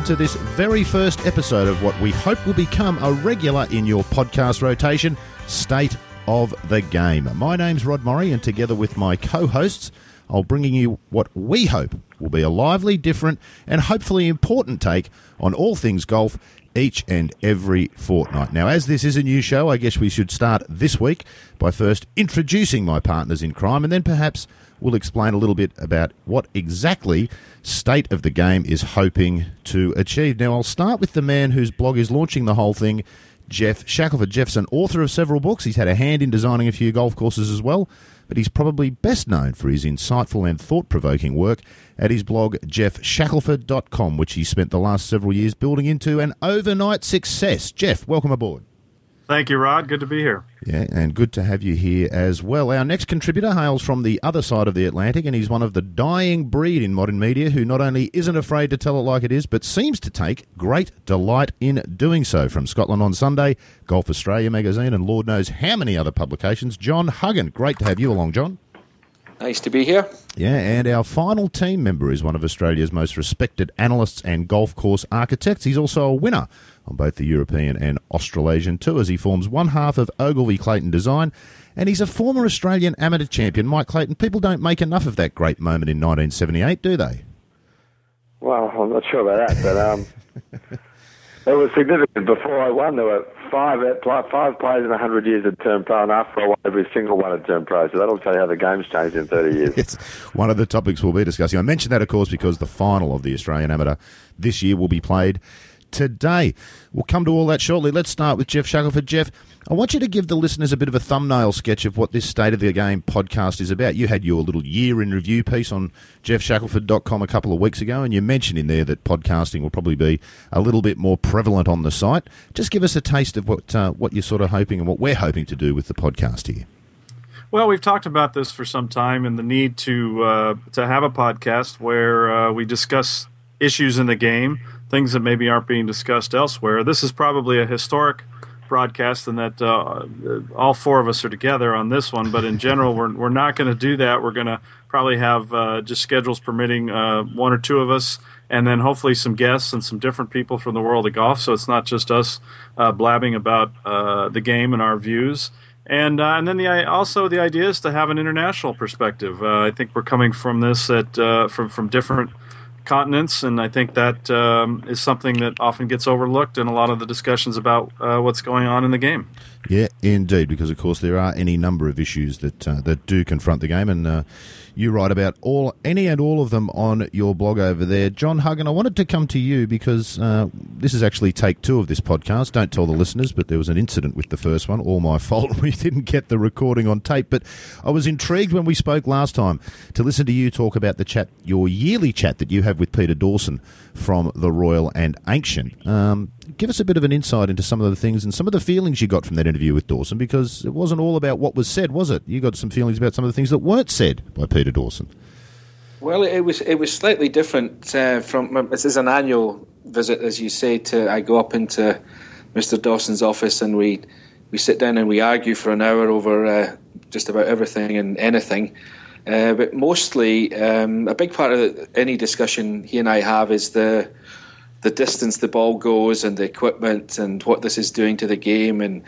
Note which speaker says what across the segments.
Speaker 1: Welcome to this very first episode of what we hope will become a regular in your podcast rotation State of the Game. My name's Rod Murray, and together with my co hosts, I'll bringing you what we hope will be a lively, different, and hopefully important take on all things golf each and every fortnight. Now, as this is a new show, I guess we should start this week by first introducing my partners in crime and then perhaps we'll explain a little bit about what exactly State of the Game is hoping to achieve. Now, I'll start with the man whose blog is launching the whole thing. Geoff Shackelford. Jeff's an author of several books. He's had a hand in designing a few golf courses as well, but he's probably best known for his insightful and thought provoking work at his blog, geoffshackelford.com, which he spent the last several years building into an overnight success. Jeff, welcome aboard.
Speaker 2: Thank you, Rod. Good to be here.
Speaker 1: Yeah, and good to have you here as well. Our next contributor hails from the other side of the Atlantic, and he's one of the dying breed in modern media who not only isn't afraid to tell it like it is, but seems to take great delight in doing so. From Scotland on Sunday, Golf Australia magazine, and Lord knows how many other publications, John Huggan. Great to have you along, John.
Speaker 3: Nice to be here.
Speaker 1: Yeah, and our final team member is one of Australia's most respected analysts and golf course architects. He's also a winner on both the European and Australasian tours. He forms one half of Ogilvy Clayton Design, and he's a former Australian amateur champion. Mike Clayton, people don't make enough of that great moment in 1978, do they?
Speaker 4: Well, I'm not sure about that, but um, it was significant. Before I won, there were five five players in 100 years had turned pro, and after I won, every single one had turned pro. So that'll tell you how the game's changed in 30 years.
Speaker 1: it's one of the topics we'll be discussing. I mentioned that, of course, because the final of the Australian Amateur this year will be played today. We'll come to all that shortly. Let's start with Geoff Shackelford. Geoff, I want you to give the listeners a bit of a thumbnail sketch of what this State of the Game podcast is about. You had your little year in review piece on geoffshackelford.com a couple of weeks ago, and you mentioned in there that podcasting will probably be a little bit more prevalent on the site. Just give us a taste of what, uh, what you're sort of hoping and what we're hoping to do with the podcast here.
Speaker 2: Well, we've talked about this for some time and the need to uh, to have a podcast where uh, we discuss issues in the game things that maybe aren't being discussed elsewhere. This is probably a historic broadcast and that uh, all four of us are together on this one, but in general, we're, we're not going to do that. We're going to probably have uh, just schedules permitting uh, one or two of us, and then hopefully some guests and some different people from the world of golf. So it's not just us uh, blabbing about uh, the game and our views. And, uh, and then the also the idea is to have an international perspective. I think we're coming from this at from from different continents, and I think that um, is something that often gets overlooked in a lot of the discussions about uh, what's going on in the game.
Speaker 1: Yeah, indeed, because of course there are any number of issues that uh, that do confront the game, and uh, you write about all any and all of them on your blog over there. John Huggan, I wanted to come to you because uh, this is actually take two of this podcast. Don't tell the listeners, but there was an incident with the first one. All my fault. We didn't get the recording on tape, but I was intrigued when we spoke last time to listen to you talk about the chat, your yearly chat that you have with Peter Dawson from the Royal and Ancient. Um, give us a bit of an insight into some of the things and some of the feelings you got from that interview with Dawson, because it wasn't all about what was said, was it? You got some feelings about some of the things that weren't said by Peter Dawson.
Speaker 3: Well, it was it was slightly different uh, from this is an annual visit, as you say. To I go up into Mr. Dawson's office and we we sit down and we argue for an hour over uh, just about everything and anything. Uh, but mostly, um, a big part of any discussion he and I have is the the distance the ball goes and the equipment and what this is doing to the game and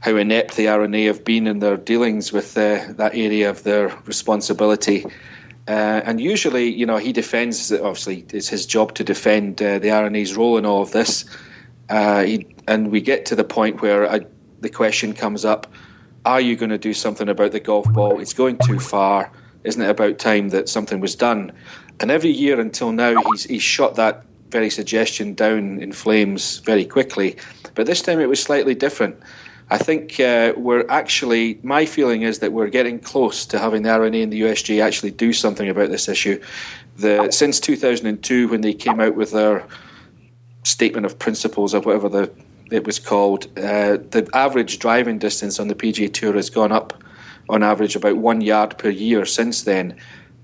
Speaker 3: how inept the R&A have been in their dealings with uh, that area of their responsibility. Uh, and usually, you know, he defends. Obviously, it's his job to defend uh, the R&A's role in all of this. Uh, he, and we get to the point where I, the question comes up: Are you going to do something about the golf ball? It's going too far. Isn't it about time that something was done? And every year until now, he's he's shot that very suggestion down in flames very quickly. But this time it was slightly different. I think uh, we're actually, my feeling is that we're getting close to having the R&A and the USG actually do something about this issue. The, since 2002, when they came out with their statement of principles or whatever the, it was called, uh, the average driving distance on the PGA Tour has gone up on average about one yard per year since then.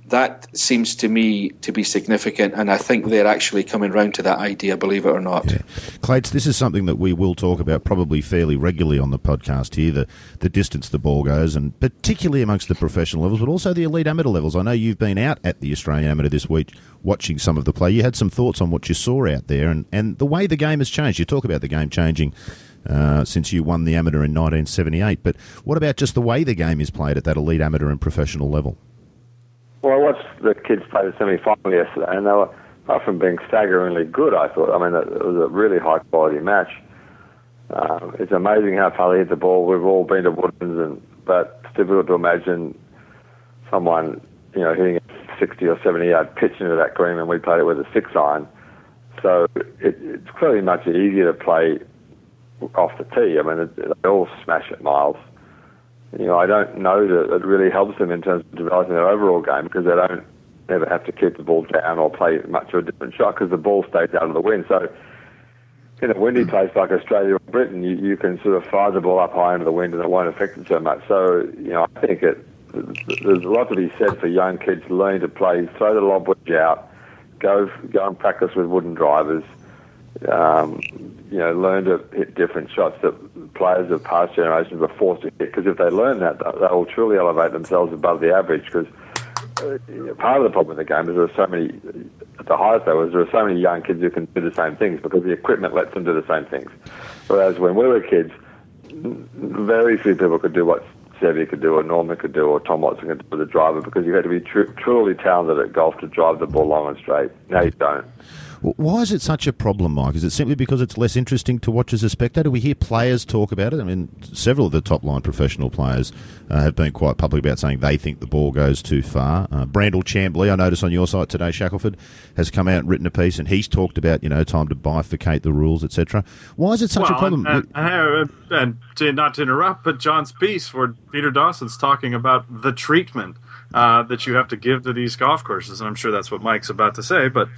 Speaker 3: That seems to me to be significant, and I think they're actually coming round to that idea, believe it or not. Yeah.
Speaker 1: Clates, this is something that we will talk about probably fairly regularly on the podcast here the, the distance the ball goes, and particularly amongst the professional levels, but also the elite amateur levels. I know you've been out at the Australian Amateur this week watching some of the play. You had some thoughts on what you saw out there and, and the way the game has changed. You talk about the game changing. Uh, since you won the amateur in 1978, but what about just the way the game is played at that elite amateur and professional level?
Speaker 4: Well, I watched the kids play the semi-final yesterday, and they were, apart from being staggeringly good, I thought. I mean, it was a really high-quality match. Um, it's amazing how far they hit the ball. We've all been to Woodlands, and but it's difficult to imagine someone, you know, hitting a 60 or 70 yard pitch into that green, and we played it with a six iron. So it, it's clearly much easier to play off the tee. I mean, it, they all smash at miles you know, I don't know that it really helps them in terms of developing their overall game because they don't ever have to keep the ball down or play much of a different shot because the ball stays out of the wind. So in a windy place like Australia or Britain, you, you can sort of fire the ball up high into the wind and it won't affect it so much. So, you know, I think it, there's a lot to be said for young kids learning to play, throw the lob wedge out, go go and practice with wooden drivers, um, you know, learn to hit different shots that players of past generations were forced to hit. Because if they learn that, they will truly elevate themselves above the average. Because uh, part of the problem with the game is there are so many, at the highest level, there are so many young kids who can do the same things because the equipment lets them do the same things. Whereas when we were kids, very few people could do what Seve could do, or Norman could do, or Tom Watson could do with a driver because you had to be tr- truly talented at golf to drive the ball long and straight. Now you don't.
Speaker 1: Why is it such a problem, Mike? Is it simply because it's less interesting to watch as a spectator? We hear players talk about it. I mean, several of the top line professional players uh, have been quite public about saying they think the ball goes too far. Uh, Brandel Chamblee, I noticed on your site today, Shackelford, has come out and written a piece, and he's talked about you know time to bifurcate the rules, etc. Why is it such
Speaker 2: well,
Speaker 1: a problem?
Speaker 2: And, and, and, to, not to interrupt, but John's piece where Peter Dawson's talking about the treatment uh, that you have to give to these golf courses, and I'm sure that's what Mike's about to say, but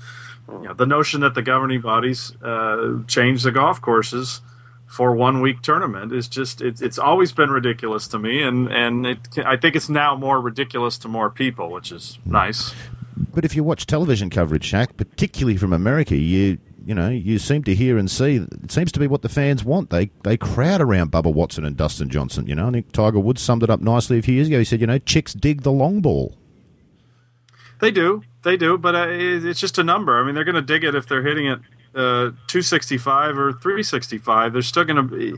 Speaker 2: you know, the notion that the governing bodies uh, change the golf courses for one week tournament is just it, it's always been ridiculous to me and and it, I think it's now more ridiculous to more people which is nice.
Speaker 1: But if you watch television coverage Shaq particularly from America you you know you seem to hear and see it seems to be what the fans want. They they crowd around Bubba Watson and Dustin Johnson you know I think Tiger Woods summed it up nicely a few years ago. He said you know chicks dig the long ball.
Speaker 2: They do they do, but uh, it's just a number. I mean, they're going to dig it if they're hitting it uh, 265 or 365. There's still going to be,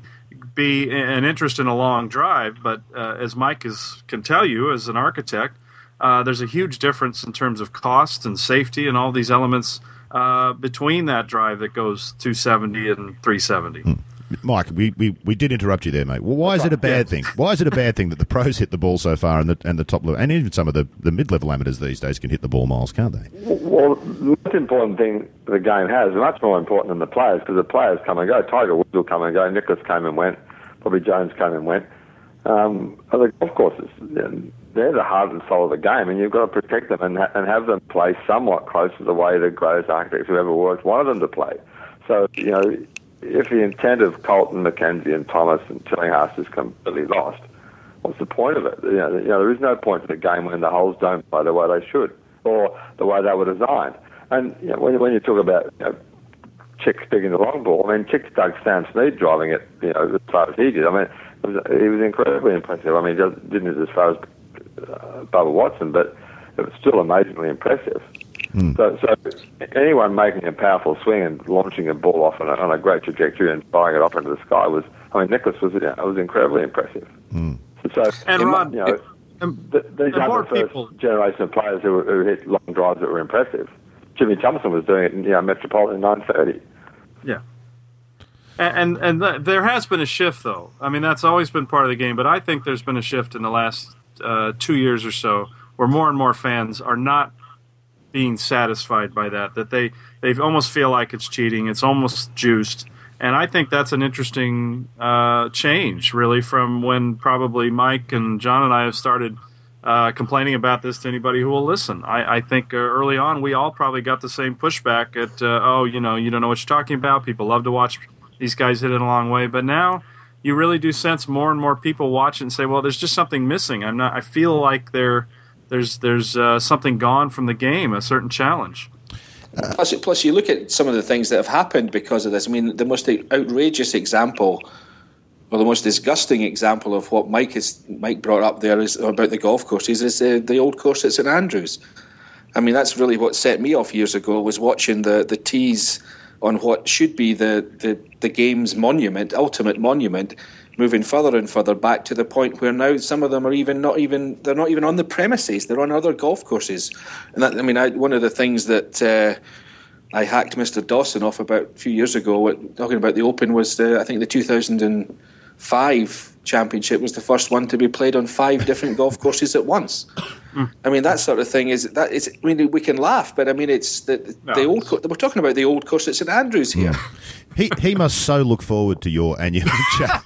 Speaker 2: be, an interest in a long drive, but uh, as Mike is, can tell you as an architect, uh, there's a huge difference in terms of cost and safety and all these elements uh, between that drive that goes 270 and 370. Hmm.
Speaker 1: Mike, we, we, we did interrupt you there, mate. Well, why is it a bad thing? Why is it a bad thing that the pros hit the ball so far and the and the top level, and even some of the, the mid level amateurs these days can hit the ball miles, can't they?
Speaker 4: Well, the most important thing the game has, much more important than the players, because the players come and go. Tiger Woods will come and go. Nicklaus came and went. Bobby Jones came and went. Um, the golf courses, they're the heart and soul of the game, and you've got to protect them and, ha- and have them play somewhat close to the way the greatest architects who ever worked wanted them to play. So, you know, if the intent of Colton, Mackenzie, and Thomas and Tillinghast is completely lost, what's the point of it? You know, you know, there is no point to the game when the holes don't play the way they should or the way they were designed. And you know, when, when you talk about you know, Chicks digging the long ball, I mean, Chicks dug Sam Snead driving it, you know, as far as he did. I mean, it was, he was incredibly impressive. I mean, he didn't as far as uh, Bubba Watson, but it was still amazingly impressive. Mm. So, so anyone making a powerful swing and launching a ball off on a, on a great trajectory and firing it off into the sky was, I mean, Nicklaus was, you was incredibly impressive.
Speaker 1: Mm.
Speaker 4: So,
Speaker 2: and Rod, you know,
Speaker 4: the, these are the first people. generation of players who, who hit long drives that were impressive. Jimmy Thompson was doing it in you know, Metropolitan 930.
Speaker 2: Yeah. And and, and there has been a shift, though. I mean, that's always been part of the game, but I think there's been a shift in the last uh, two years or so, where more and more fans are not being satisfied by that. That they they almost feel like it's cheating. It's almost juiced, and I think that's an interesting uh, change, really, from when probably Mike and John and I have started. Uh, complaining about this to anybody who will listen. I, I think uh, early on we all probably got the same pushback at, uh, oh, you know, you don't know what you're talking about. People love to watch these guys hit it a long way, but now you really do sense more and more people watch it and say, well, there's just something missing. I'm not. I feel like they're there's there's uh, something gone from the game, a certain challenge.
Speaker 3: Plus, plus, you look at some of the things that have happened because of this. I mean, the most outrageous example, or the most disgusting example of what Mike is Mike brought up there is about the golf courses is uh, the old course at St Andrews. I mean, that's really what set me off years ago was watching the the tees on what should be the the, the game's monument, ultimate monument, moving further and further back to the point where now some of them are even not even they're not even on the premises; they're on other golf courses. And that, I mean, I, one of the things that uh, I hacked Mr. Dawson off about a few years ago, talking about the Open, was the, I think the 2005 championship was the first one to be played on five different golf courses at once. Mm. I mean, that sort of thing is that is. I mean, we can laugh, but I mean, it's the, no. the old. We're talking about the old course at St Andrews here.
Speaker 1: he he must so look forward to your annual chat.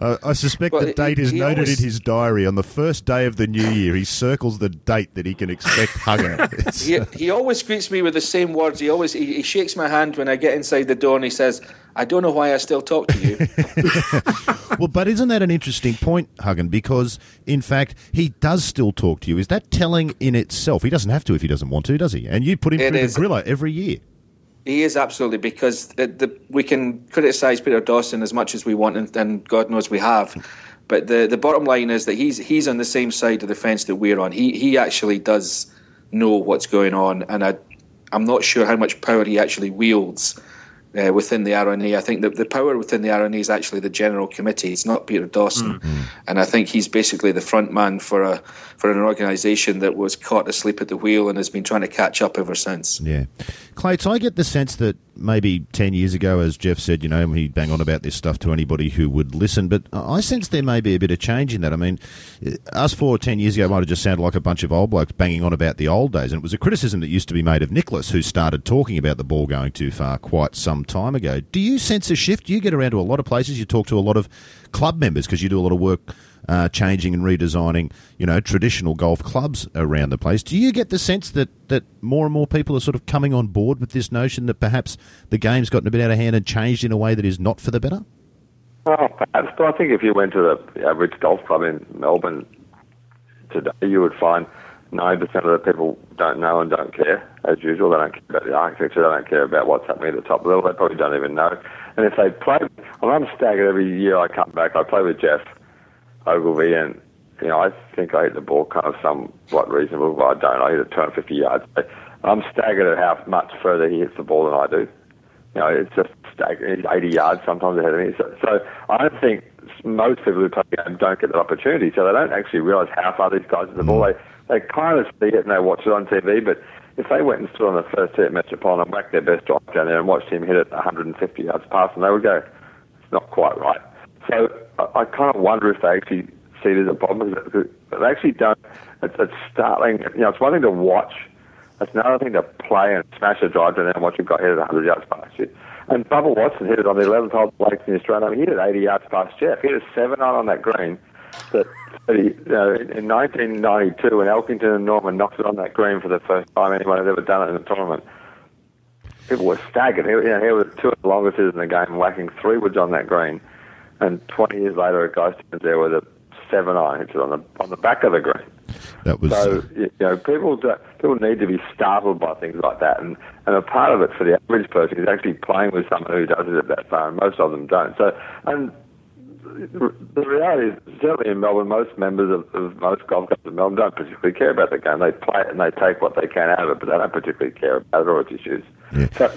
Speaker 1: uh, I suspect well, the date is noted always, in his diary on the first day of the new year. He circles the date that he can expect Hugger.
Speaker 3: he, he always greets me with the same words. He always he, he shakes my hand when I get inside the door, and he says, "I don't know why I still talk to you."
Speaker 1: well, but isn't that an interesting point, Huggan? Because in fact, he does still talk to you. Is that telling in itself? He doesn't have to if he doesn't want to, does he? And you put him it through is. the griller every year.
Speaker 3: He is absolutely because the, the, we can criticise Peter Dawson as much as we want, and, and, God knows we have. But the, the bottom line is that he's he's on the same side of the fence that we're on. He he actually does know what's going on, and I I'm not sure how much power he actually wields uh, within the R&A. I think that the power within the R&A is actually the general committee. It's not Peter Dawson, mm-hmm. and I think he's basically the front man for a for an organisation that was caught asleep at the wheel and has been trying to catch up ever since.
Speaker 1: Yeah, Clates, I get the sense that maybe 10 years ago, as Jeff said, you know, he'd bang on about this stuff to anybody who would listen. But I sense there may be a bit of change in that. I mean, us four or 10 years ago might have just sounded like a bunch of old blokes banging on about the old days. And it was a criticism that used to be made of Nicklaus, who started talking about the ball going too far quite some time ago. Do you sense a shift? You get around to a lot of places, you talk to a lot of club members because you do a lot of work uh, changing and redesigning, you know, traditional golf clubs around the place. Do you get the sense that, that more and more people are sort of coming on board with this notion that perhaps the game's gotten a bit out of hand and changed in a way that is not for the better?
Speaker 4: Well, perhaps, but I think if you went to the average golf club in Melbourne today, you would find 90% of the people don't know and don't care, as usual. They don't care about the architecture, they don't care about what's happening at the top level, they probably don't even know. And if they play, well, I'm staggered every year I come back, I play with Jeff Ogilvy, and you know, I think I hit the ball kind of somewhat reasonable, but I don't. I hit it 250 yards. I'm staggered at how much further he hits the ball than I do. You know, it's just staggered. He's 80 yards sometimes ahead of me. So, so I don't think most people who play the game don't get that opportunity. So they don't actually realise how far these guys hit the ball. Mm. They they kind of see it and they watch it on TV, but if they went and stood on the first tee at Metropolitan and whacked their best drive down there and watched him hit it 150 yards past them, they would go, it's not quite right. So I, I kind of wonder if they actually see as a problem. But they actually don't. It's, it's startling. You know, it's one thing to watch. It's another thing to play and smash a drive and then watch a guy hit it 100 yards past you. And Bubba Watson hit it on the 11th hole Lakes in Australia. I mean, he hit it 80 yards past Jeff. He hit a 7 on on that green. That you know, in 1992, when Elkington and Norman knocked it on that green for the first time anyone had ever done it in a tournament, people were staggered. He, you know, he was two of the longest hitters in the game, whacking three woods on that green. And 20 years later, a guy stands there with a seven iron on the on the back of the green.
Speaker 1: That was
Speaker 4: so you know people do, people need to be startled by things like that, and and a part of it for the average person is actually playing with someone who does it at that far, and most of them don't. So and the reality is, certainly in Melbourne, most members of, of most golf clubs in Melbourne don't particularly care about the game. They play it and they take what they can out of it, but they don't particularly care about it or its issues. Yeah. So,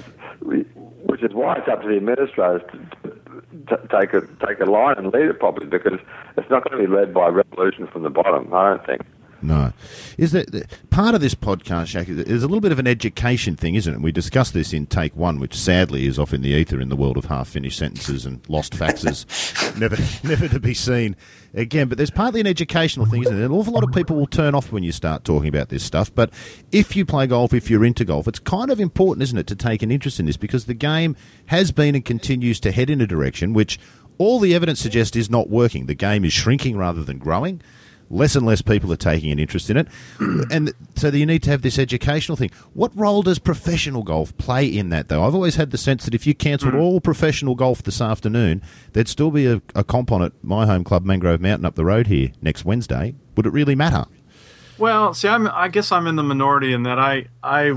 Speaker 4: which is why it's up to the administrators to, to, take a take a line and lead it properly, because it's not going to be led by revolution from the bottom. I don't think.
Speaker 1: No. Is that part of this podcast, Shaq, is a little bit of an education thing, isn't it? We discussed this in take one, which sadly is off in the ether in the world of half finished sentences and lost faxes, never never to be seen again. But there's partly an educational thing, isn't it? An awful lot of people will turn off when you start talking about this stuff. But if you play golf, if you're into golf, it's kind of important, isn't it, to take an interest in this because the game has been and continues to head in a direction which all the evidence suggests is not working. The game is shrinking rather than growing less and less people are taking an interest in it. and so you need to have this educational thing. What role does professional golf play in that, though? I've always had the sense that if you cancelled mm. all professional golf this afternoon, there'd still be a, a comp on at my home club, Mangrove Mountain, up the road here next Wednesday. Would it really matter?
Speaker 2: Well, see, I'm, I guess I'm in the minority in that I I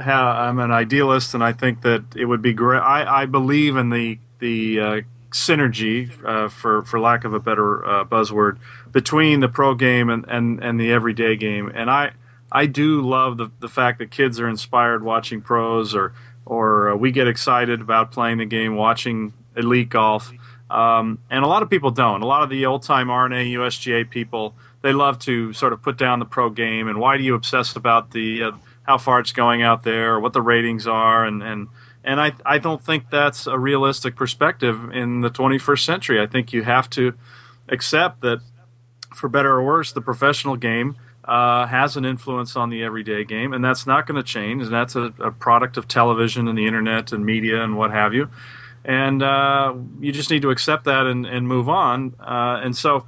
Speaker 2: have, I'm an idealist, and I think that it would be great. I, I believe in the the uh, synergy, uh, for for lack of a better uh, buzzword, between the pro game and, and, and the everyday game. And I I do love the the fact that kids are inspired watching pros, or or uh, we get excited about playing the game, watching elite golf. Um, and a lot of people don't. A lot of the old time R&A USGA people they love to sort of put down the pro game and why do you obsess about the uh, how far it's going out there or what the ratings are and and and I, I don't think that's a realistic perspective in the 21st century. I think you have to accept that, for better or worse, the professional game uh, has an influence on the everyday game, and that's not going to change. And that's a, a, product of television and the internet and media and what have you. And uh, you just need to accept that and, and move on. Uh, and so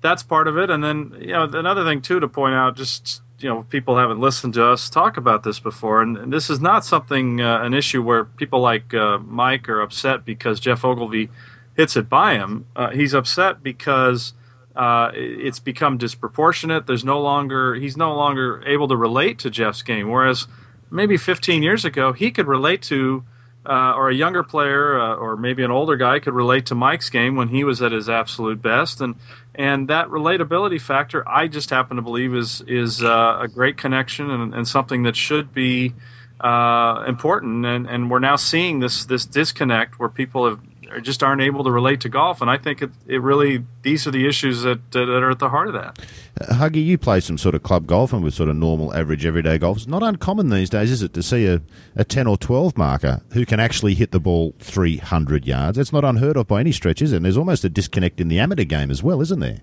Speaker 2: that's part of it. And then, you know, another thing, too, to point out, just you know people haven't listened to us talk about this before, and, and this is not something uh, an issue where people like uh, Mike are upset because Geoff Ogilvy hits it by him. Uh, he's upset because uh, it's become disproportionate. There's no longer he's no longer able to relate to Jeff's game, whereas maybe 15 years ago he could relate to. Uh, or a younger player, uh, or maybe an older guy, could relate to Mike's game when he was at his absolute best, and and that relatability factor, I just happen to believe, is is uh, a great connection and, and, something that should be uh, important. And, and we're now seeing this this disconnect where people have just aren't able to relate to golf. And I think it, it really these are the issues that that are at the heart of that.
Speaker 1: Uh, Huggy, you play some sort of club golf and with sort of normal, average, everyday golf. It's not uncommon these days, is it, to see a, a 10 or 12 marker who can actually hit the ball 300 yards? That's not unheard of by any stretch, is it? And there's almost a disconnect in the amateur game as well, isn't there?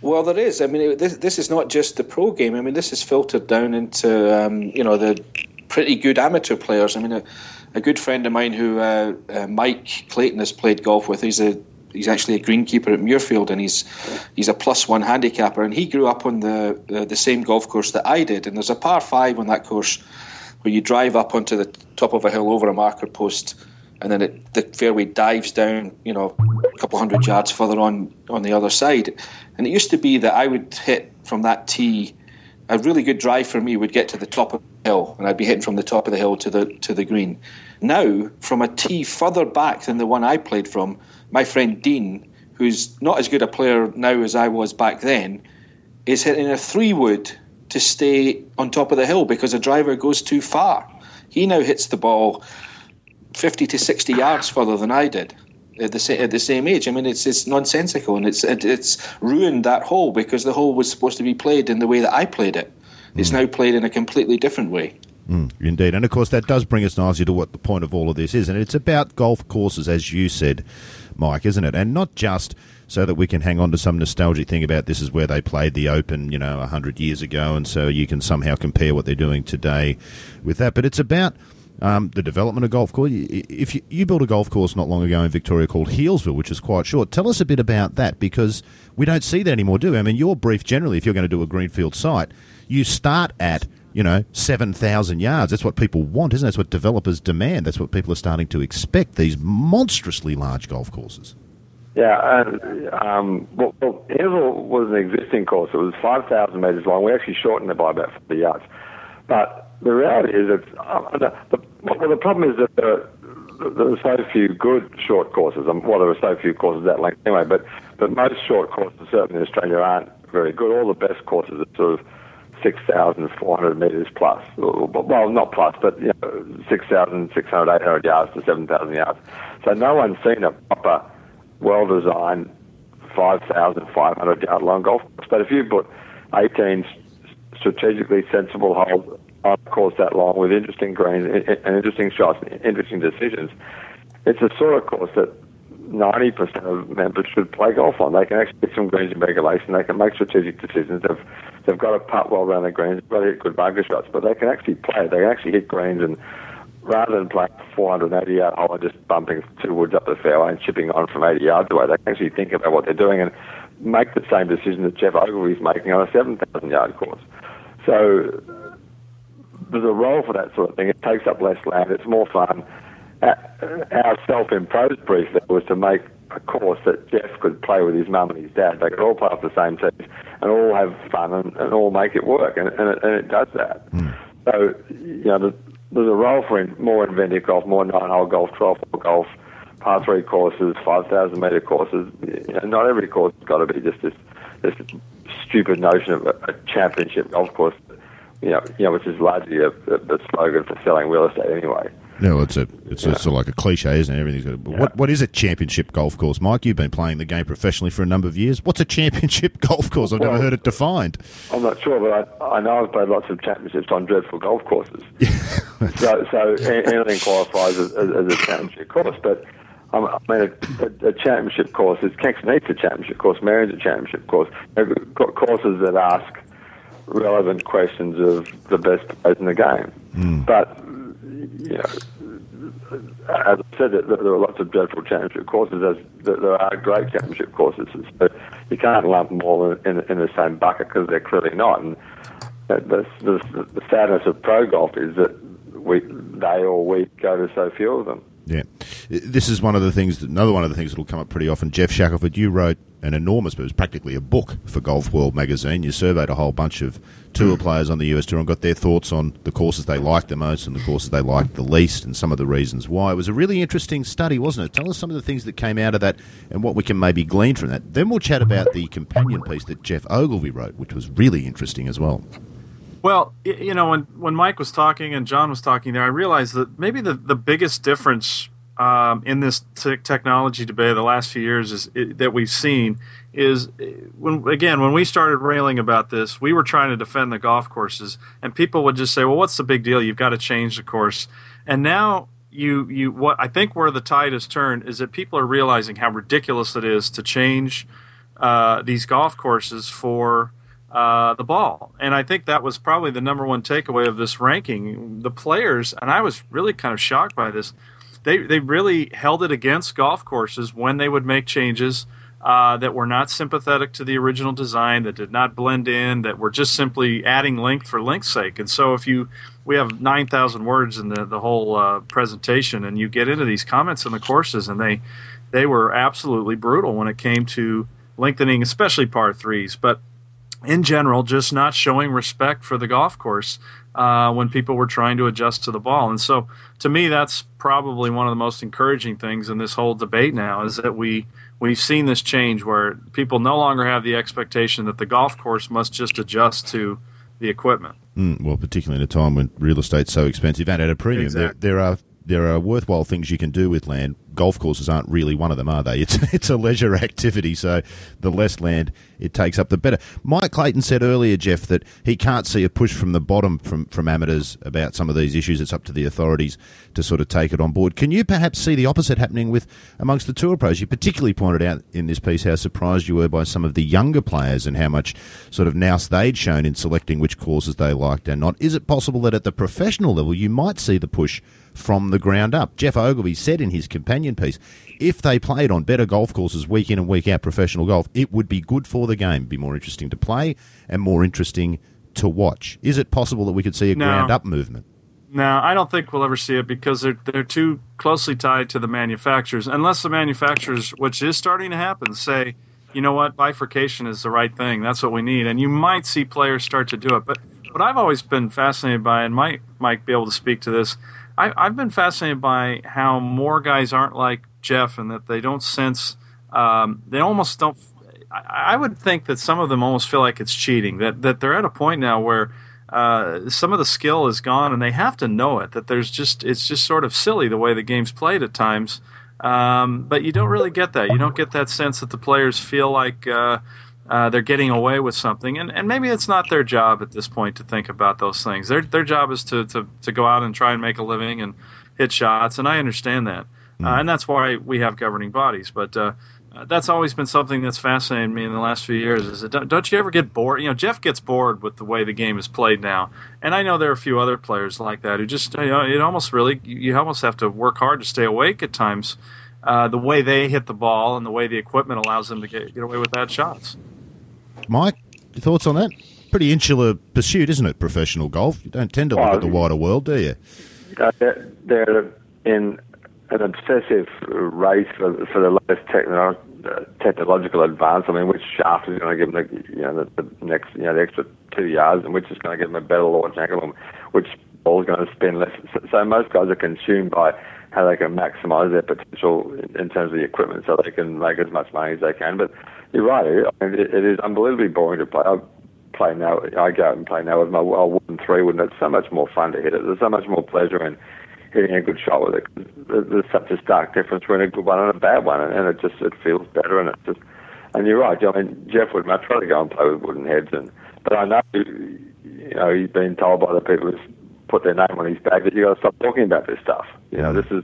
Speaker 3: Well, there is. I mean, this, this is not just the pro game. I mean, this is filtered down into, um, you know, the pretty good amateur players. I mean, a, a good friend of mine who uh, uh, Mike Clayton has played golf with, he's a he's actually a greenkeeper at Muirfield, and he's he's a plus one handicapper, and he grew up on the uh, the same golf course that I did. And there's a par five on that course where you drive up onto the top of a hill over a marker post, and then it, the fairway dives down, you know, a couple hundred yards further on on the other side. And it used to be that I would hit from that tee. A really good drive for me would get to the top of hill, and I'd be hitting from the top of the hill to the to the green. Now, from a tee further back than the one I played from, my friend Dean, who's not as good a player now as I was back then, is hitting a three wood to stay on top of the hill because the driver goes too far. He now hits the ball 50 to 60 yards further than I did at the, at the same age. I mean, it's it's nonsensical and it's it, it's ruined that hole because the hole was supposed to be played in the way that I played it. It's mm. now played in a completely different way.
Speaker 1: Mm, indeed. And of course, that does bring us nicely to what the point of all of this is. And it's about golf courses, as you said, Mike, isn't it? And not just so that we can hang on to some nostalgic thing about this is where they played the Open, you know, 100 years ago. And so you can somehow compare what they're doing today with that. But it's about. Um, the development of golf course. If you, you, built a golf course not long ago in Victoria called Healesville, which is quite short, tell us a bit about that because we don't see that anymore, do we? I mean, your brief generally, if you're going to do a greenfield site, you start at you know, 7,000 yards. That's what people want, isn't it? That's what developers demand. That's what people are starting to expect, these monstrously large golf courses.
Speaker 4: Yeah, and um, well, well was an existing course. It was 5,000 metres long. We actually shortened it by about 50 yards. But the reality is that uh, the, the, well, the problem is that there, there are so few good short courses. Um, well, there are so few courses that length anyway, but, but most short courses, certainly in Australia, aren't very good. All the best courses are sort of 6,400 metres plus. Well, not plus, but you know, 6,600, 800 yards to 7,000 yards. So no one's seen a proper, well-designed 5,500 yard long golf course. But if you put 18 strategically sensible holes on a course that long with interesting greens and interesting shots and interesting decisions, it's a sort of course that 90% of members should play golf on. They can actually get some greens in regulation. They can make strategic decisions. They've, they've got to putt well around the greens, to hit good bunker shots, but they can actually play. They can actually hit greens and rather than playing 480 yard hole and just bumping two woods up the fairway and chipping on from 80 yards away, they can actually think about what they're doing and make the same decision that Geoff Ogilvy's making on a 7,000 yard course. So there's a role for that sort of thing. It takes up less land. It's more fun uh, our self-imposed brief there was to make a course that Geoff could play with his mum and his dad. They could all play off the same teams, and all have fun and, and all make it work, and, and, it, and it does that. Mm. So you know, the, there's a role for in, more inventive golf, more nine-hole golf, twelve-hole golf, par three courses, five thousand meter courses. You know, not every course has got to be just this this stupid notion of a, a championship golf course. You know, you know, which is largely a, a, a slogan for selling real estate anyway.
Speaker 1: No, it's a it's a, sort of like a cliche, isn't it? Everything's got. But yeah. what what is a championship golf course, Mike? You've been playing the game professionally for a number of years. What's a championship golf course? I've well, never heard it defined.
Speaker 4: I'm not sure, but I, I know I've played lots of championships on dreadful golf courses. so so anything qualifies as, as, a championship course, but. Um, I mean, a, a, a championship course is Kingston Heath's a championship course, Merion's a championship course. They've got courses that ask relevant questions of the best players in the game. Mm. But know, as I said, there are lots of dreadful championship courses. there are great championship courses, so you can't lump them all in, in the same bucket because they're clearly not. And uh, the, the, the sadness of pro golf is that we, they or we go to so few of them.
Speaker 1: Yeah, this is one of the things. That, another one of the things that will come up pretty often. Geoff Shackelford, you wrote an enormous, but it was practically a book for Golf World magazine. You surveyed a whole bunch of tour mm. players on the US tour and got their thoughts on the courses they liked the most and the courses they liked the least, and some of the reasons why. It was a really interesting study, wasn't it? Tell us some of the things that came out of that and what we can maybe glean from that. Then we'll chat about the companion piece that Geoff Ogilvy wrote, which was really interesting as well.
Speaker 2: Well, you know, when, when Mike was talking and John was talking there, I realized that maybe the, the biggest difference um, in this t- technology debate the last few years is it, that we've seen is when again when we started railing about this, we were trying to defend the golf courses, and people would just say, "Well, what's the big deal? You've got to change the course." And now you you what I think where the tide has turned is that people are realizing how ridiculous it is to change uh, these golf courses for uh, the ball. And I think that was probably the number one takeaway of this ranking. The players, and I was really kind of shocked by this. They they really held it against golf courses when they would make changes uh, that were not sympathetic to the original design, that did not blend in, that were just simply adding length for length's sake. And so, if you we have nine thousand words in the the whole uh, presentation, and you get into these comments in the courses, and they they were absolutely brutal when it came to lengthening, especially par threes, but in general, just not showing respect for the golf course uh, when people were trying to adjust to the ball. And so, to me, that's probably one of the most encouraging things in this whole debate now is that we we've seen this change where people no longer have the expectation that the golf course must just adjust to the equipment.
Speaker 1: Mm, well, particularly in a time when real estate's so expensive and at a premium, exactly. there, there are there are worthwhile things you can do with land. Golf courses aren't really one of them, are they? It's it's a leisure activity, so the less land it takes up, the better. Mike Clayton said earlier, Jeff, that he can't see a push from the bottom from, from amateurs about some of these issues. It's up to the authorities to sort of take it on board. Can you perhaps see the opposite happening with amongst the tour pros? You particularly pointed out in this piece how surprised you were by some of the younger players and how much sort of nous they'd shown in selecting which courses they liked and not. Is it possible that at the professional level you might see the push from the ground up. Geoff Ogilvy said in his companion piece, if they played on better golf courses week in and week out, professional golf, it would be good for the game, be more interesting to play and more interesting to watch. Is it possible that we could see a no. ground up movement?
Speaker 2: No, I don't think we'll ever see it because they're they're too closely tied to the manufacturers. Unless the manufacturers, which is starting to happen, say, you know what, bifurcation is the right thing. That's what we need, and you might see players start to do it. But what I've always been fascinated by, and Mike might be able to speak to this, I, I've been fascinated by how more guys aren't like Jeff and that they don't sense, um, they almost don't. I, I would think that some of them almost feel like it's cheating. That that they're at a point now where uh, some of the skill is gone, and they have to know it. That there's just it's just sort of silly the way the game's played at times. Um, but you don't really get that. You don't get that sense that the players feel like. Uh, uh, they're getting away with something, and, and maybe it's not their job at this point to think about those things. Their their job is to, to, to go out and try and make a living and hit shots, and I understand that, mm. uh, and that's why we have governing bodies. But uh, uh, that's always been something that's fascinated me in the last few years. Is that don't, don't you ever get bored? You know, Geoff gets bored with the way the game is played now, and I know there are a few other players like that who just you know, it almost really you almost have to work hard to stay awake at times. Uh, the way they hit the ball and the way the equipment allows them to get, get away with bad shots.
Speaker 1: Mike, your thoughts on that? Pretty insular pursuit, isn't it? Professional golf. You don't tend to look at the wider world, do you?
Speaker 4: Uh, they're in an obsessive race for, for the latest techno- uh, technological advance. I mean, which shaft is going to give them the, you know, the, the next, you know, the extra two yards, and which is going to give them a better launch angle, and which ball is going to spin less. So, so most guys are consumed by how they can maximise their potential in, in, terms of the equipment, so they can make as much money as they can. But you're right, it, it is unbelievably boring to play. I play now. I go out and play now with my wooden three wood, and it's so much more fun to hit it. There's so much more pleasure in hitting a good shot with it. There's such a stark difference between a good one and a bad one, and it just it feels better, and it's just. And you're right. I mean, Jeff would much rather go and play with wooden heads, and but I know, you know, he's been told by the people who put their name on his bag that you got to stop talking about this stuff. You know, this is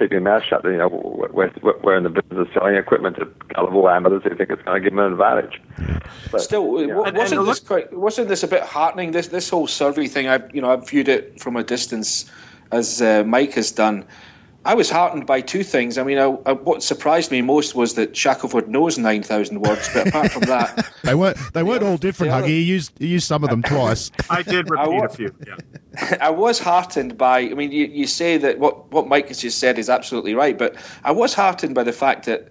Speaker 4: keep your mouth shut. You know, we're, we're in the business of selling equipment to gullible amateurs who think it's going to give them an advantage.
Speaker 3: But, Still, you know, wasn't this quite, wasn't this a bit heartening? This this whole survey thing, I you know, I viewed it from a distance, as uh, Mike has done. I was heartened by two things. I mean, I, I, what surprised me most was that Shackelford knows nine thousand words, but apart from that,
Speaker 1: they weren't they weren't all different. Huggy, he used he used some of them twice.
Speaker 2: I did repeat I was, a few. Yeah.
Speaker 3: I was heartened by. I mean, you, you say that what what Mike has just said is absolutely right, but I was heartened by the fact that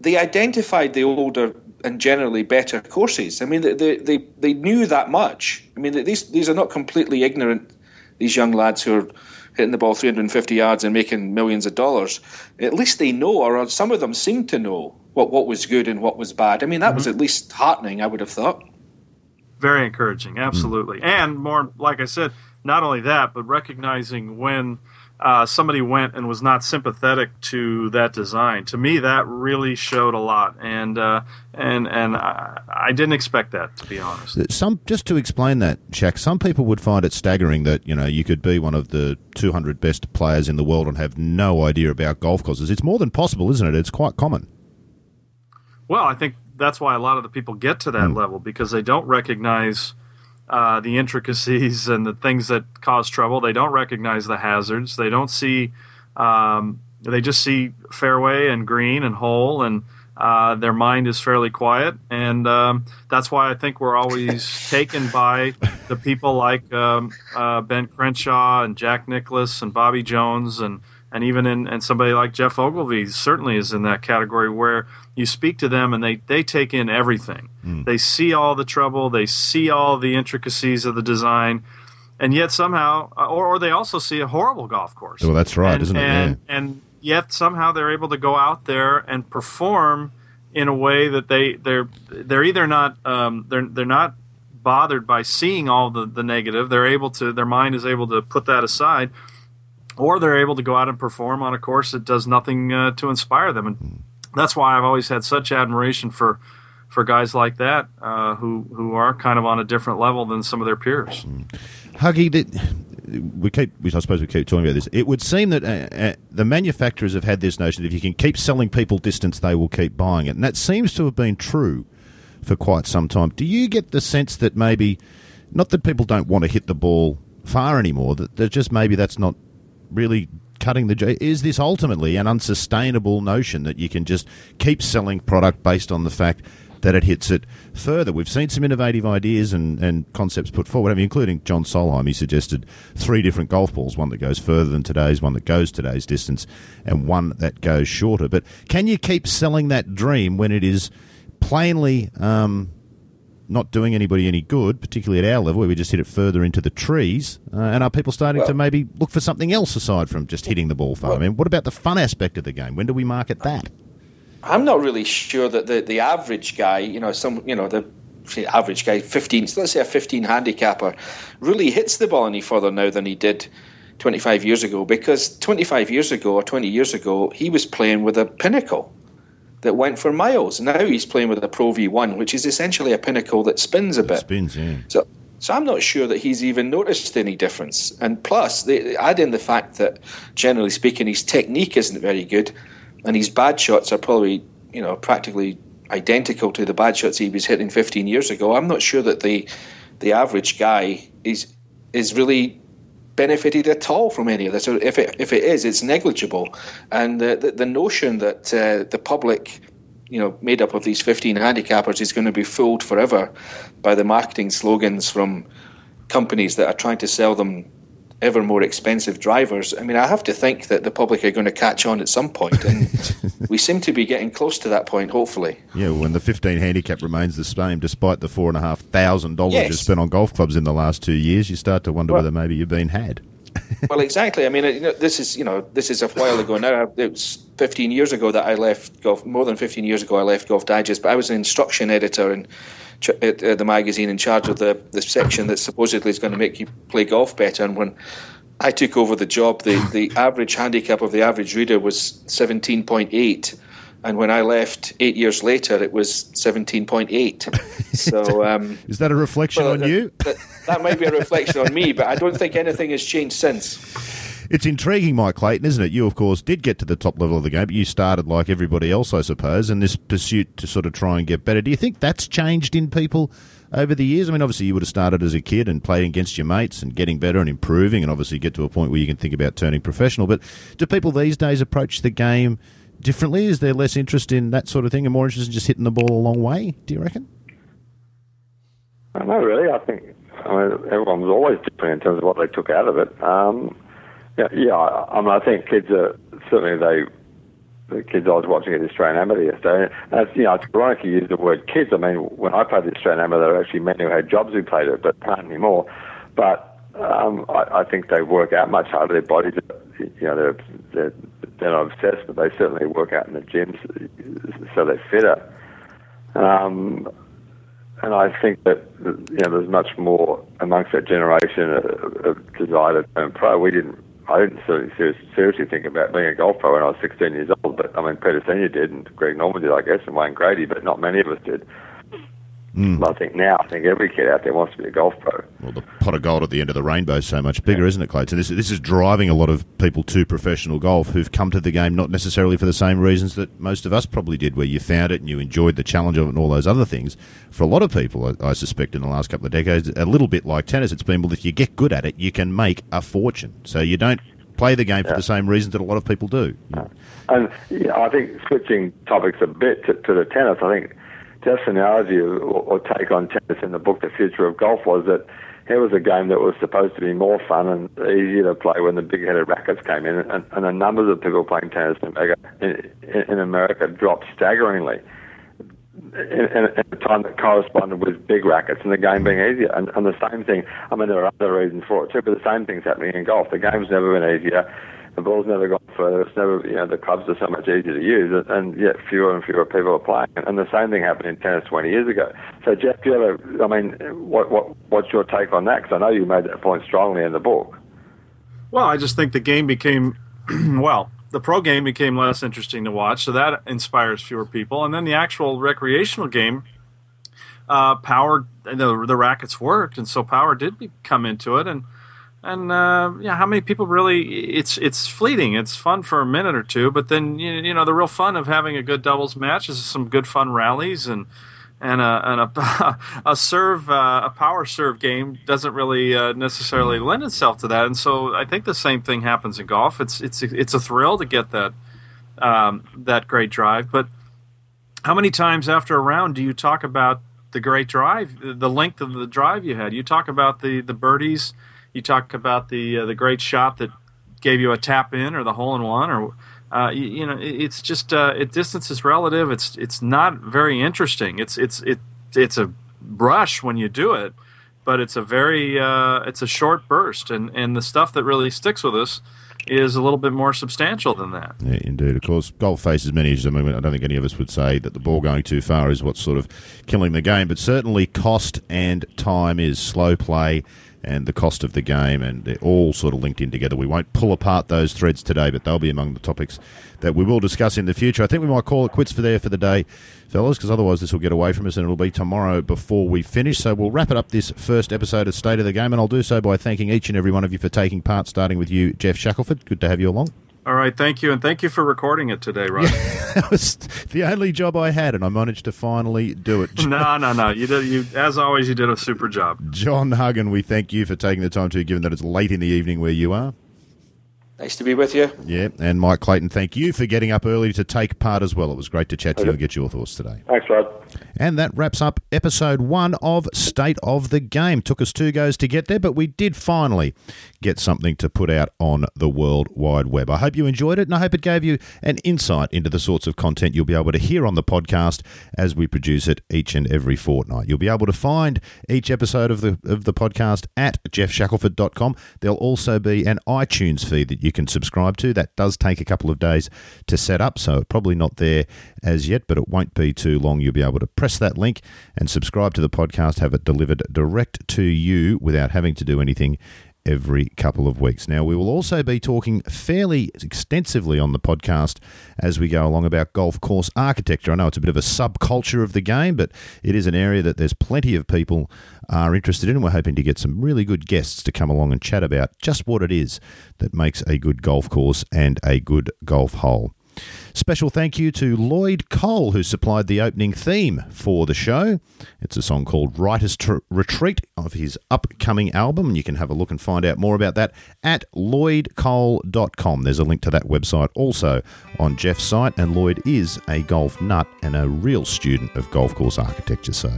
Speaker 3: they identified the older and generally better courses. I mean, they they they knew that much. I mean, these these are not completely ignorant. These young lads who are hitting the ball 350 yards and making millions of dollars. At least they know, or some of them seem to know what, what was good and what was bad. I mean, that mm-hmm. was at least heartening, I would have thought.
Speaker 2: Very encouraging, absolutely. Mm-hmm. And more, like I said, not only that, but recognizing when uh, somebody went and was not sympathetic to that design. To me, that really showed a lot, and uh, and and I, I, didn't expect that to be honest.
Speaker 1: Some just to explain that, Shaq. Some people would find it staggering that you know you could be one of the 200 best players in the world and have no idea about golf courses. It's more than possible, isn't it? It's quite common.
Speaker 2: Well, I think that's why a lot of the people get to that mm. level because they don't recognize uh, the intricacies and the things that cause trouble. They don't recognize the hazards. They don't see. Um, they just see fairway and green and hole, and uh, their mind is fairly quiet. And um, that's why I think we're always taken by the people like um, uh, Ben Crenshaw and Jack Nicklaus and Bobby Jones and and even in and somebody like Geoff Ogilvy certainly is in that category where you speak to them and they they take in everything. Mm. They see all the trouble, they see all the intricacies of the design, and yet somehow, uh, or, or they also see a horrible golf course.
Speaker 1: Well, that's right,
Speaker 2: and,
Speaker 1: isn't it?
Speaker 2: And, yeah. and yet somehow they're able to go out there and perform in a way that they they're they're either not um, they're they're not bothered by seeing all the the negative. They're able to their mind is able to put that aside or they're able to go out and perform on a course that does nothing uh, to inspire them. And that's why I've always had such admiration for for guys like that uh, who who are kind of on a different level than some of their peers.
Speaker 1: Huggy, we keep, I suppose we keep talking about this. It would seem that uh, uh, the manufacturers have had this notion that if you can keep selling people distance, they will keep buying it, and that seems to have been true for quite some time. Do you get the sense that maybe, not that people don't want to hit the ball far anymore, that just maybe that's not really cutting the J. Is this ultimately an unsustainable notion that you can just keep selling product based on the fact that it hits it further? We've seen some innovative ideas and, and concepts put forward, I mean, including John Solheim. He suggested three different golf balls one that goes further than today's, one that goes today's distance, and one that goes shorter. But can you keep selling that dream when it is plainly. Um, not doing anybody any good, particularly at our level where we just hit it further into the trees? Uh, and are people starting well, to maybe look for something else aside from just hitting the ball far? Well, I mean, what about the fun aspect of the game? When do we market that?
Speaker 3: I'm not really sure that the, the average guy, you know, some, you know, the average guy, 15, let's say a 15 handicapper, really hits the ball any further now than he did 25 years ago because 25 years ago or 20 years ago, he was playing with a pinnacle that went for miles. Now he's playing with a Pro V1, which is essentially a pinnacle that spins a bit. It
Speaker 1: spins, yeah.
Speaker 3: So, so I'm not sure that he's even noticed any difference. And plus, they add in the fact that, generally speaking, his technique isn't very good, and his bad shots are probably, you know, practically identical to the bad shots he was hitting 15 years ago. I'm not sure that the the average guy is is really benefited at all from any of this. Or if it if it is, it's negligible. And the the, the notion that uh, the public, you know, made up of these 15 handicappers is going to be fooled forever by the marketing slogans from companies that are trying to sell them ever more expensive drivers. I mean, I have to think that the public are going to catch on at some point, and we seem to be getting close to that point. Hopefully,
Speaker 1: yeah. When the 15 handicap remains the same, despite the four and a half thousand dollars
Speaker 3: Yes.
Speaker 1: you spent on golf clubs in the last two years, you start to wonder
Speaker 3: Well-
Speaker 1: whether maybe you've been had.
Speaker 3: well, exactly. I mean, you know, this is you know this is a while ago now. It was 15 years ago that I left golf. More than 15 years ago, I left Golf Digest. But I was an instruction editor and uh, the magazine in charge of the the section that supposedly is going to make you play golf better. And when I took over the job, the the average handicap of the average reader was 17.8. And when I left eight years later, it was 17.8. So um,
Speaker 1: Is that a reflection
Speaker 3: well,
Speaker 1: on
Speaker 3: that-
Speaker 1: you?
Speaker 3: That, that might be a reflection on me, but I don't think anything has changed since.
Speaker 1: It's intriguing, Mike Clayton, isn't it? You, of course, did get to the top level of the game, but you started like everybody else, I suppose, in this pursuit to sort of try and get better. Do you think that's changed in people over the years? I mean, obviously, you would have started as a kid and played against your mates and getting better and improving, and obviously get to a point where you can think about turning professional. But do people these days approach the game differently? Is there less interest in that sort of thing and more interest in just hitting the ball a long way, do you reckon?
Speaker 4: Don't know, really. I think I mean, everyone was always different in terms of what they took out of it. Um, yeah, yeah. I, mean, I think kids are certainly they. The kids I was watching at the Australian Amateur yesterday, and it's, you know, it's ironic you use the word kids. I mean, when I played the Australian Amateur, there were actually men who had jobs who played it, but aren't anymore. But um, I, I think they work out much harder. Their bodies, you know, they're, they're, they're not obsessed, but they certainly work out in the gyms, so they're fitter. Um, and I think that you know there's much more amongst that generation of, of desire to turn pro. We didn't. I didn't seriously, seriously, think about being a golf pro when I was 16 years old. But I mean, Peter Senior did, and Greg Norman did, I guess, and Wayne Grady. But not many of us did. But I think now, I think every kid out there wants to be a golf pro.
Speaker 1: Well, the pot of gold at the end of the rainbow is so much bigger, isn't it, Clayton? This, this is driving a lot of people to professional golf who've come to the game not necessarily for the same reasons that most of us probably did, where you found it and you enjoyed the challenge of it and all those other things. For a lot of people, I, I suspect, in the last couple of decades, a little bit like tennis, it's been, well, if you get good at it, you can make a fortune. So you don't play the game for the same reasons that a lot of people do.
Speaker 4: And yeah, I think switching topics a bit to, to the tennis, I think Geoff's analogy or, take on tennis in the book, The Future of Golf, was that here was a game that was supposed to be more fun and easier to play when the big-headed rackets came in, and, and the numbers of people playing tennis in America, in, in America dropped staggeringly in, in, in a time that corresponded with big rackets and the game being easier. And, and the same thing, I mean, there are other reasons for it too, but the same thing's happening in golf. The game's never been easier. The ball's never gone further. It's never, you know, the clubs are so much easier to use, and- yet fewer and fewer people are playing. And the same thing happened in tennis 20 years ago. So, Geoff, do you ever, I mean, what, what, what's your take on that? Because I know you made that point strongly in the book.
Speaker 2: Well, I just think the game became, well, the pro game became less interesting to watch, so that inspires fewer people. And then the actual recreational game, uh, power, the, the rackets worked, and so power did come into it. And and uh, yeah, how many people really? It's it's fleeting. It's fun for a minute or two, but then you, you know the real fun of having a good doubles match is some good fun rallies and and a and a, a serve uh, a power serve game doesn't really uh, necessarily lend itself to that. And so I think the same thing happens in golf. It's it's it's a thrill to get that um, that great drive, but how many times after a round do you talk about the great drive, the length of the drive you had? You talk about the the birdies, you talk about the uh, the great shot that gave you a tap in or the hole in one or uh, you, you know it, it's just uh, it distance is relative. It's it's not very interesting. It's it's it it's a brush when you do it, but it's a very uh, it's a short burst and and the stuff that really sticks with us is a little bit more substantial than that.
Speaker 1: Yeah, indeed. Of course, golf faces many issues. I mean, I don't think any of us would say that the ball going too far is what's sort of killing the game, but certainly cost and time is slow play and the cost of the game, and they're all sort of linked in together. We won't pull apart those threads today, but they'll be among the topics that we will discuss in the future. I think we might call it quits for there for the day, fellas, because otherwise this will get away from us, and it'll be tomorrow before we finish. So we'll wrap it up this first episode of State of the Game, and I'll do so by thanking each and every one of you for taking part, starting with you, Geoff Shackelford. Good to have you along.
Speaker 2: All right, thank you, and thank you for recording it today, Rod.
Speaker 1: that was the only job I had, and I managed to finally do it.
Speaker 2: no, no, no. You did. You, as always, you did a super job.
Speaker 1: John Huggan, we thank you for taking the time to, given that it's late in the evening where you are.
Speaker 3: Nice to be with you.
Speaker 1: Yeah, and Mike Clayton, thank you for getting up early to take part as well. It was great to chat to you and get your thoughts today.
Speaker 4: Thanks, Rod.
Speaker 1: And that wraps up episode one of State of the Game. Took us two goes to get there, but we did finally get something to put out on the World Wide Web. I hope you enjoyed it, and I hope it gave you an insight into the sorts of content you'll be able to hear on the podcast as we produce it each and every fortnight. You'll be able to find each episode of the of the podcast at geoffshackelford.com. There'll also be an iTunes feed that you can subscribe to. That does take a couple of days to set up, so probably not there as yet, but it won't be too long. You'll be able to press that link and subscribe to the podcast, have it delivered direct to you without having to do anything every couple of weeks. Now, we will also be talking fairly extensively on the podcast as we go along about golf course architecture. I know it's a bit of a subculture of the game, but it is an area that there's plenty of people are interested in. And we're hoping to get some really good guests to come along and chat about just what it is that makes a good golf course and a good golf hole. Special thank you to Lloyd Cole, who supplied the opening theme for the show. It's a song called Writer's Retreat of his upcoming album, you can have a look and find out more about that at lloydcole.com. There's a link to that website also on Geoff's site, and Lloyd is a golf nut and a real student of golf course architecture, so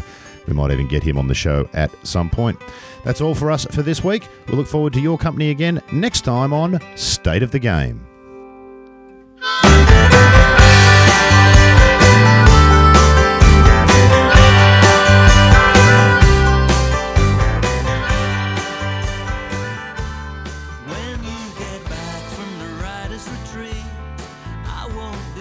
Speaker 1: we might even get him on the show at some point. That's all for us for this week. We look forward to your company again next time on State of the Game. Música